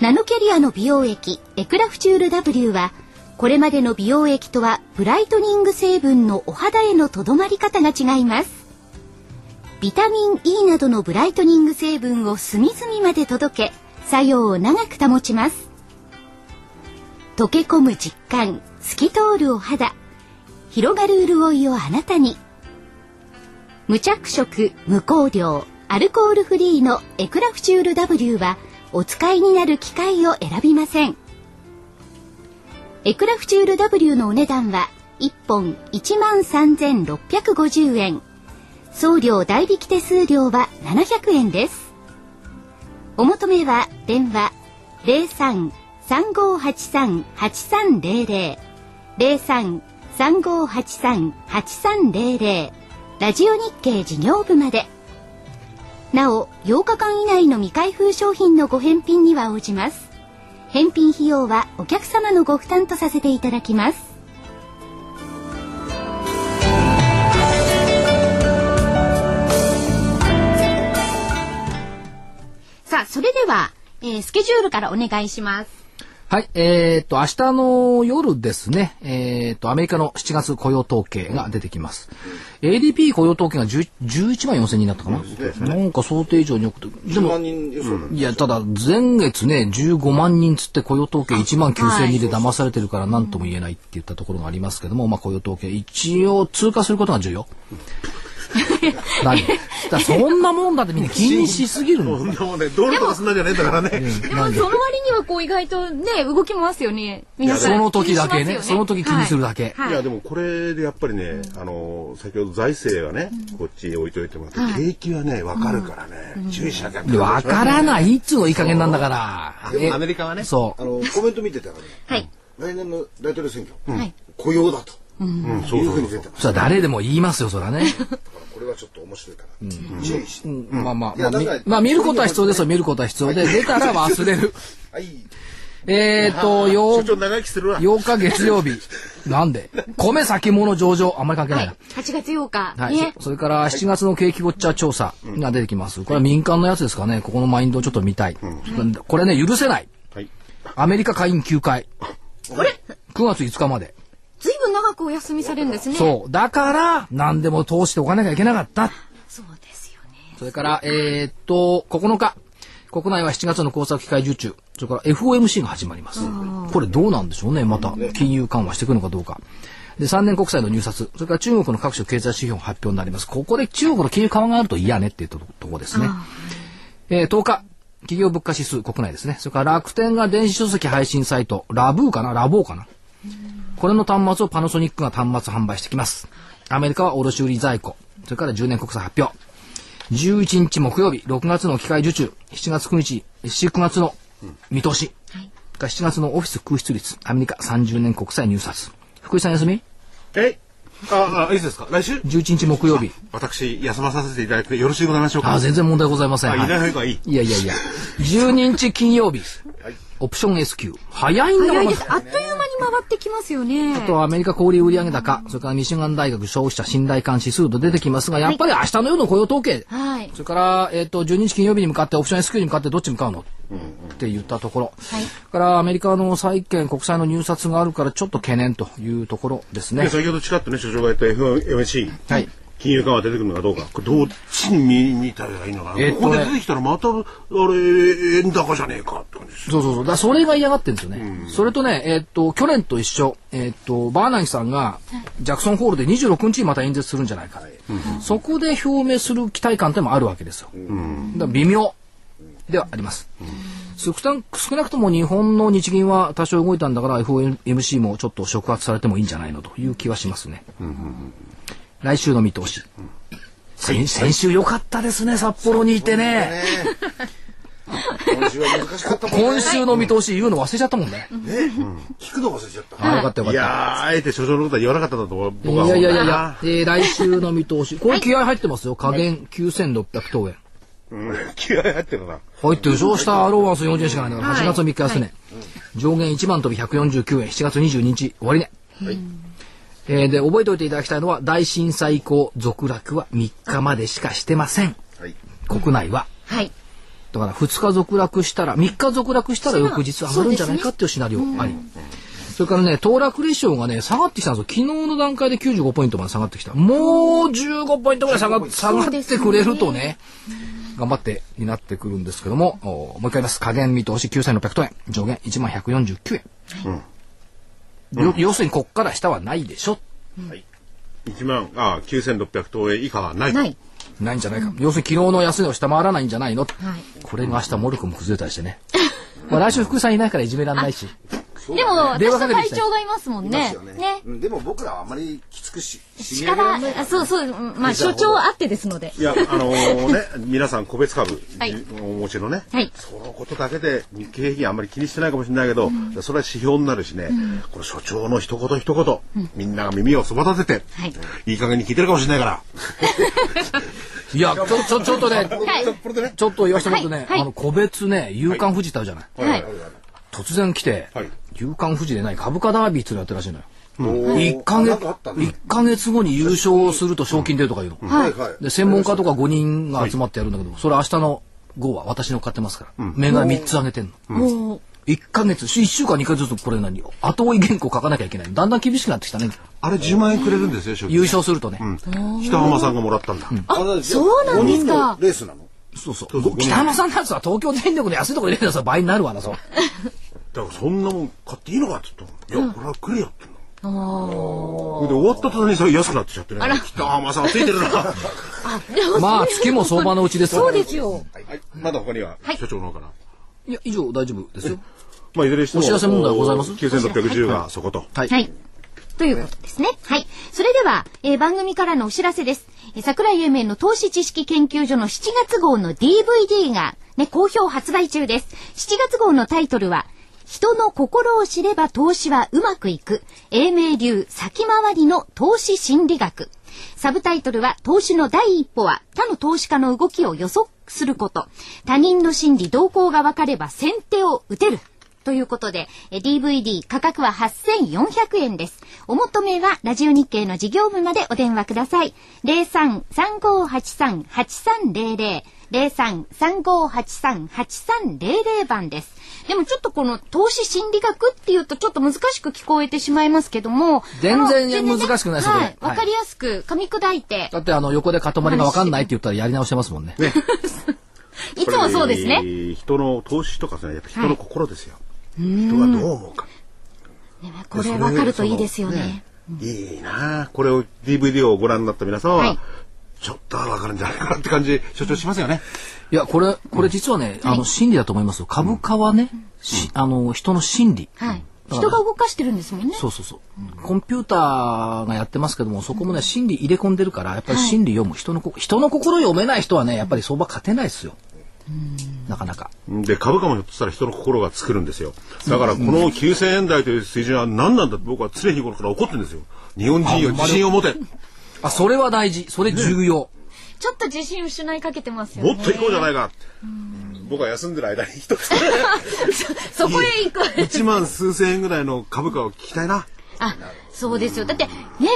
ナノキャリアの美容液エクラフチュール W はこれまでの美容液とはブライトニング成分のお肌へのとどまり方が違います。ビタミン E などのブライトニング成分を隅々まで届け作用を長く保ちます。溶け込む実感透き通るお肌広がる潤いをあなたに。無着色無香料アルコールフリーのエクラフチュール W はお使いになる機械を選びません。エクラフチュール W のお値段は1本1万3650円。送料代引き手数料は700円です。お求めは電話03-3583-8300 03-3583-8300ラジオ日経事業部まで。なお、8日間以内の未開封商品のご返品には応じます。返品費用はお客様のご負担とさせていただきます。さあ、それでは、えースケジュールからお願いします。はい、えーっと、明日の夜ですね、えーっと、アメリカの7月雇用統計が出てきます。ADP 雇用統計が10 11万4千人だったかな、なんか想定以上に多くて、で10も万、人予想なんでいや、ただ、前月ね、15万人つって雇用統計1万9千人で騙されてるから何とも言えないって言ったところがありますけども、まあ雇用統計、一応通過することが重要。<laughs> 何？だそんなもんだってみんな気にしすぎるの。そ。んなもんね、道路とかすんなんじゃねえんだからね。でもその割にはこう意外とね、動きますよね。皆さん。その時だけね。その時気にするだけ。はい。い。やでもこれでやっぱりね、あの先ほど財政はね、こっちに置いといてもらって、景気はね分かるからね、注意しなきゃでわからないっつうのいい加減なんだから。でもアメリカはねそう。あ。のコメント見てたらね、はい。来年の大統領選挙、はい。雇用だとうん、そういうそうそうふうに出てます。それは誰でも言いますよ、それはね。だからこれはちょっと面白いから、注意して。まあまあ、まあ、見ることは必要ですよ、見ることは必要で、出たら忘れる。<laughs> はい。えっと、所よ長長生きするわ。8日月曜日。なんで？米先物上場、あんまり関係ないな。8月8日。はい、ね。そそれから7月の景気ウォッチャー調査が出てきます。これは民間のやつですかね。ここのマインドをちょっと見たい。これね、許せない。はい。アメリカ下院9回。これ ?9 月5日まで。ずいぶん長くお休みされるんですね。そう。だから、何でも通しておかなきゃいけなかった。そうですよね。それから、えーっと、9日。国内は7月の工作機械受注。それから FOMC が始まります。これどうなんでしょうね。また、金融緩和していくのかどうか。で、3年国債の入札。それから中国の各種経済指標の発表になります。ここで中国の金融緩和があると嫌ねっていうとところですね。えー、10日、企業物価指数国内ですね。それから楽天が電子書籍配信サイト、ラブーかな？ラボーかな？これの端末をパナソニックが端末販売してきます。アメリカは卸売在庫。それから10年国債発表。11日木曜日、6月の機械受注、7月9日、7、9月の見通し。が7月のオフィス空室率、アメリカ30年国債入札。福井さん休み？え？ああ、いつですか？来週 ?11 日木曜日。私、休まさせていただいてよろしいございましょうかあ、全然問題ございません。あ、いない方がいい。いやいやいや。12日金曜日。オプション S q 早いんだ早いです。あっという間に回ってきますよね。あとはアメリカ小売売上高、それからミシガン大学消費者信頼感指数と出てきますが、やっぱり明日の夜の雇用統計、はい。それから、えっ、と、12日金曜日に向かってオプション S q に向かってどっち向かうの、って言ったところ。はいそれからアメリカの債券、国債の入札があるからちょっと懸念というところですねで。先ほどちらっとね、所長が言った FOMC、はい。金融緩和出てくるのかどうか、これどっちに見見たらいいのかな、えっとねここで出てきたらまた、あれ、円高じゃねえかって感じです。そうそうそう。だそれが嫌がってるんですよね。それとね、えっ、と、去年と一緒、えっ、と、バーナンキさんが、ジャクソンホールで26日にまた演説するんじゃないか。そこで表明する期待感ってのもあるわけですよ。だから微妙ではあります。少な少なくとも日本の日銀は多少動いたんだから FOMC もちょっと触発されてもいいんじゃないのという気はしますね。来週の見通し。先先週良かったですね、札幌にいてね。ね今週は難しかったもんね。<laughs> 今週の見通し言うの忘れちゃったもんね。聞くの忘れちゃった。あ、よかったよかった。いやー、あえて所長のことは言わなかったんだと思ういやいやいやいや、えー、来週の見通し。これ気合入ってますよ。加減9600等円。うん気合入ってるな。入ってるでしょ？下アローワンス40円しかないんだから、8月3日安値。上限1万飛び149円、7月22日終値。えーで、覚えておいていただきたいのは、大震災以降、続落は3日までしかしてません。はい。国内は。はい。だから2日続落したら、3日続落したら翌日上がるんじゃないかっていうシナリオあり。それからね、騰落レシオがね、下がってきたんですよ。昨日の段階で95ポイントまで下がってきた。もう15ポイントぐらい下が下がってくれるとね、頑張ってになってくるんですけども、おもう一回言います。加減見通し9600ト円。上限1万149円。よ要するにこっから下はないでしょ。1万、ああ、9600等円以下はない。ない。ないんじゃないか。要するに昨日の安値を下回らないんじゃないの。はい。これが明日モルクも崩れたりしてね。<laughs> まあ来週福井さんいないからいじめらんないし。でも、私と会長がいますもんね。ね。でも僕らはあまりきつくし、力そうそう、うんまあ、所長あってですので。いや、あのね、皆さん個別株、はい。お持ちのね、はい。そのことだけで日経平均あんまり気にしてないかもしれないけど、それは指標になるしね、この所長の一言一言、みんなが耳をそば立てて、はい。いい加減に聞いてるかもしれないから。<laughs> いや、ちょ、ちょ、ちょっとね、はい。ちょっと言わせてもらうとね、あの、個別ね、夕刊富士ってあるじゃない。はい。突然来て、はい夕刊富士でない株価ダービーっていうのやってるらしいのよ。おー一ヶなん月かあった、ね一ヶ月後に優勝すると賞金出るとかいうの。はいはい。で、専門家とか5人が集まってやるんだけど、それ明日の号は私の買ってますから。銘柄3つ上げてんの。もう、1ヶ月、1週間2ヶ月ずつこれ何？後追い原稿書かなきゃいけない。だんだん厳しくなってきたね。あれ10万円くれるんですよ、賞金優勝するとね。北浜さんがもらったんだ。あそうなんですか五人のレースなのそうそう。そうそう。北浜さんなんつは東京電力の安いところ入れたらさ倍になるわな、そう。だからそんなもん買っていいのかって言ったの。いや、これはくれよって言うの。それで終わった途端にさ安くなっちゃってね。北浜さんついてるな。<laughs> はまあ、月も相場のうちです。そうですよ。い。まだ他には、はい。所長の方から。い。や、以上大丈夫ですよ。まあ、いずれにしても。お知らせ問題ございます。9610がそこと。はい。はい。ということですね。はい。それでは、えー番組からのお知らせです。桜井英明の投資知識研究所の7月号の DVD が、ね、好評発売中です。7月号のタイトルは、人の心を知れば投資はうまくいく。英明流先回りの投資心理学。サブタイトルは、投資の第一歩は、他の投資家の動きを予測すること。他人の心理動向が分かれば先手を打てる。ということで、え DVD 価格は8400円です。お求めはラジオ日経の事業部までお電話ください。03-3583-8300。03-3583-8300番です。でもちょっとこの投資心理学っていうとちょっと難しく聞こえてしまいますけども。全然難しくないですよこれはい。わかりやすく噛み砕いて、だってあの、横で塊がわかんないって言ったらやり直してますもんね。いつもそうですね。人の投資とかさ、やっぱ人の心ですよ。人がどう思うか。これわかるといいですよね。いいなあこれを DVD をご覧になった皆さんは、はいちょっとはわかるんじゃないかなって感じ、所長しますよね。いや、これ、これ実はね、あの、心理だと思いますよ。株価はね、しあの、人の心理。はい。人が動かしてるんですもんね。そうそうそう。コンピューターがやってますけども、そこもね、心理入れ込んでるから、やっぱり心理読む。人のこ、人の心読めない人はね、やっぱり相場勝てないですよ。なかなか。で、株価もひょっとしたら人の心が作るんですよ。だから、この9000円台という水準は何なんだって僕は常日頃から怒ってるんですよ。日本人よ、自信を持て。あ、それは大事。それ重要。ちょっと自信失いかけてますよね。もっと行こうじゃないか。僕は休んでる間に一つ <laughs> そこへ行く。1万数千円ぐらいの株価を聞きたいな。あ、そうですよ。だって、ね、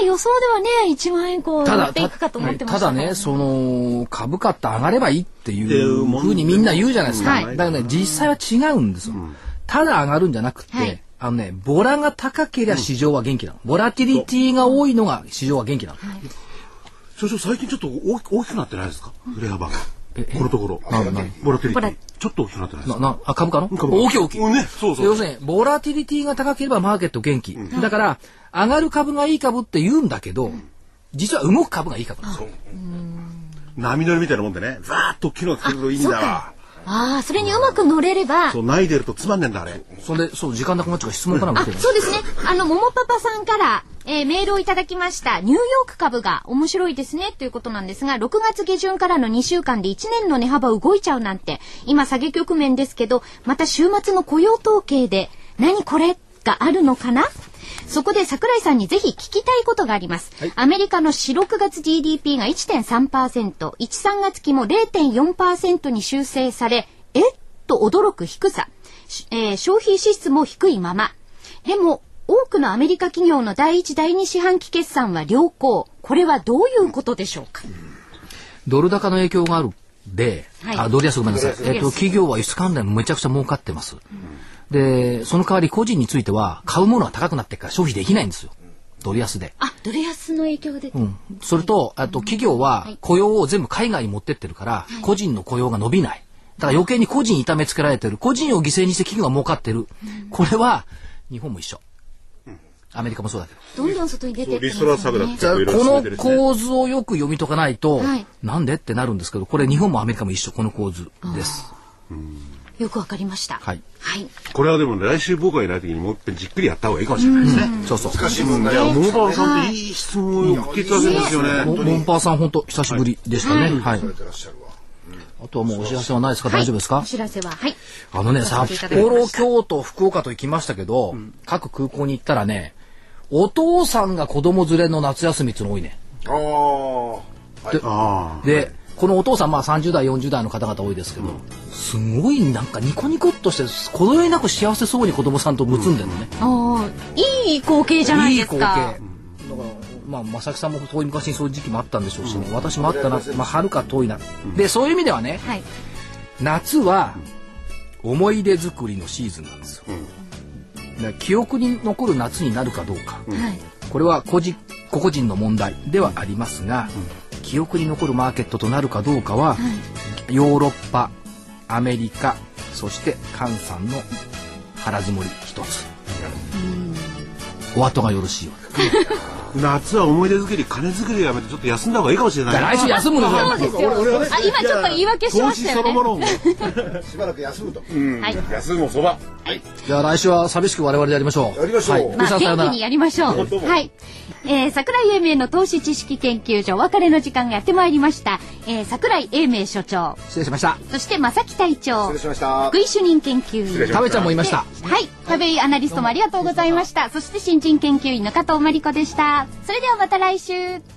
予想ではね、1万円こう、ただ、ていくかと思ってましたただね、その、株価って上がればいいっていうふうにみんな言うじゃないですか。はいだからね、実際は違うんですよ。ただ上がるんじゃなくて、はいあのね、ボラが高ければ市場は元気なの。ボラティリティが多いのが市場は元気なの。所長、最近ちょっと大き大きくなってないですか？振れ幅が。このところ。ボラテリティ。ちょっと大きくなってないですな、か？な、あ、株価の？株価大きい大きい。うんねそうそう要するに、ボラティリティが高ければマーケット元気。だから、上がる株がいい株って言うんだけど、実は動く株がいい株なんですよ。波乗りみたいなもんでね、ザーッと大きいのが来るといいんだわ。ああ、それにうまく乗れれば、そう、泣いてるとつまんねえんだ、あれ。それで、そう、時間なくなっちゃうから質問からもあ、来てる。そうですね。あの、ももパパさんから、えーメールをいただきました。ニューヨーク株が面白いですね、ということなんですが、6月下旬からの2週間で1年の値幅動いちゃうなんて、今下げ局面ですけど、また週末の雇用統計で、何これがあるのかな？そこで桜井さんにぜひ聞きたいことがあります。アメリカの4、6月 GDP が1.3%、1、3月期も0.4%に修正され、え？っと驚く低さ、しえー消費支出も低いまま。でも、多くのアメリカ企業の第一、第二四半期決算は良好。これはどういうことでしょうか？ドル高の影響があるで、はいあ、ドル安ごめんなさい。えっと、企業は輸出関連めちゃくちゃ儲かってます。で、その代わり個人については、買うものが高くなってるから消費できないんですよ。ドル安で。あ、ドル安の影響で。うん。それと、あと企業は雇用を全部海外に持ってってるから、個人の雇用が伸びない。だから余計に個人痛めつけられてる。個人を犠牲にして企業が儲かってる。これは、日本も一緒。アメリカもそうだけど。どんどん外に出てってリストラ作だっこの構図をよく読み解かないと、はいなんでってなるんですけど、これ日本もアメリカも一緒、この構図です。よくわかりました。はい。はい。これはでも来週僕がいない時にもう一遍じっくりやった方がいいかもしれないですね。そうそう。難しい問題いや、モーバーさんっていい質問を送っていただけですよね。モモンパーさん本当久しぶりでしたね。はい。あとはもうお知らせはないですか、大丈夫ですかお知らせは、はい。あのね、札幌、京都、福岡と行きましたけど、各空港に行ったらね、お父さんが子供連れの夏休みっていうの多いね。ああ。はい。このお父さん、まあ30代、40代の方々多いですけど、すごいなんかニコニコっとして、この上なく幸せそうに子供さんと結んでるのね。ああ、いい光景じゃないですか。いい光景。だから、まあ、正木さんも遠い昔にそういう時期もあったんでしょうしね、私もあったな、まあ、遥か遠いな。で、そういう意味ではね、はい。夏は思い出作りのシーズンなんですよ。だから記憶に残る夏になるかどうか。はい。これは個人個々人の問題ではありますが、記憶に残るマーケットとなるかどうかは、ヨーロッパアメリカそして菅さんの腹積もり一つ。お後がよろしいようで <laughs> 夏は思い出作り、金作りをやめてちょっと休んだ方がいいかもしれない。来週休むのそうですよ。あ、今ちょっと言い訳しましたよね。投資そのものを。しばらく休むと。はい。休むもそば。じゃあ来週は寂しく我々でやりましょうやりましょうはい、まあ、元気にやりましょう。はい。えー、桜井英明の投資知識研究所、お別れの時間がやってまいりました。えー、桜井英明所長、失礼しましたそして正木隊長失礼、しました。福井主任研究員。食べちゃんもいましたはい。食べアナリストもありがとうございました。そして新人研究員の加藤真理子でした。それではまた来週。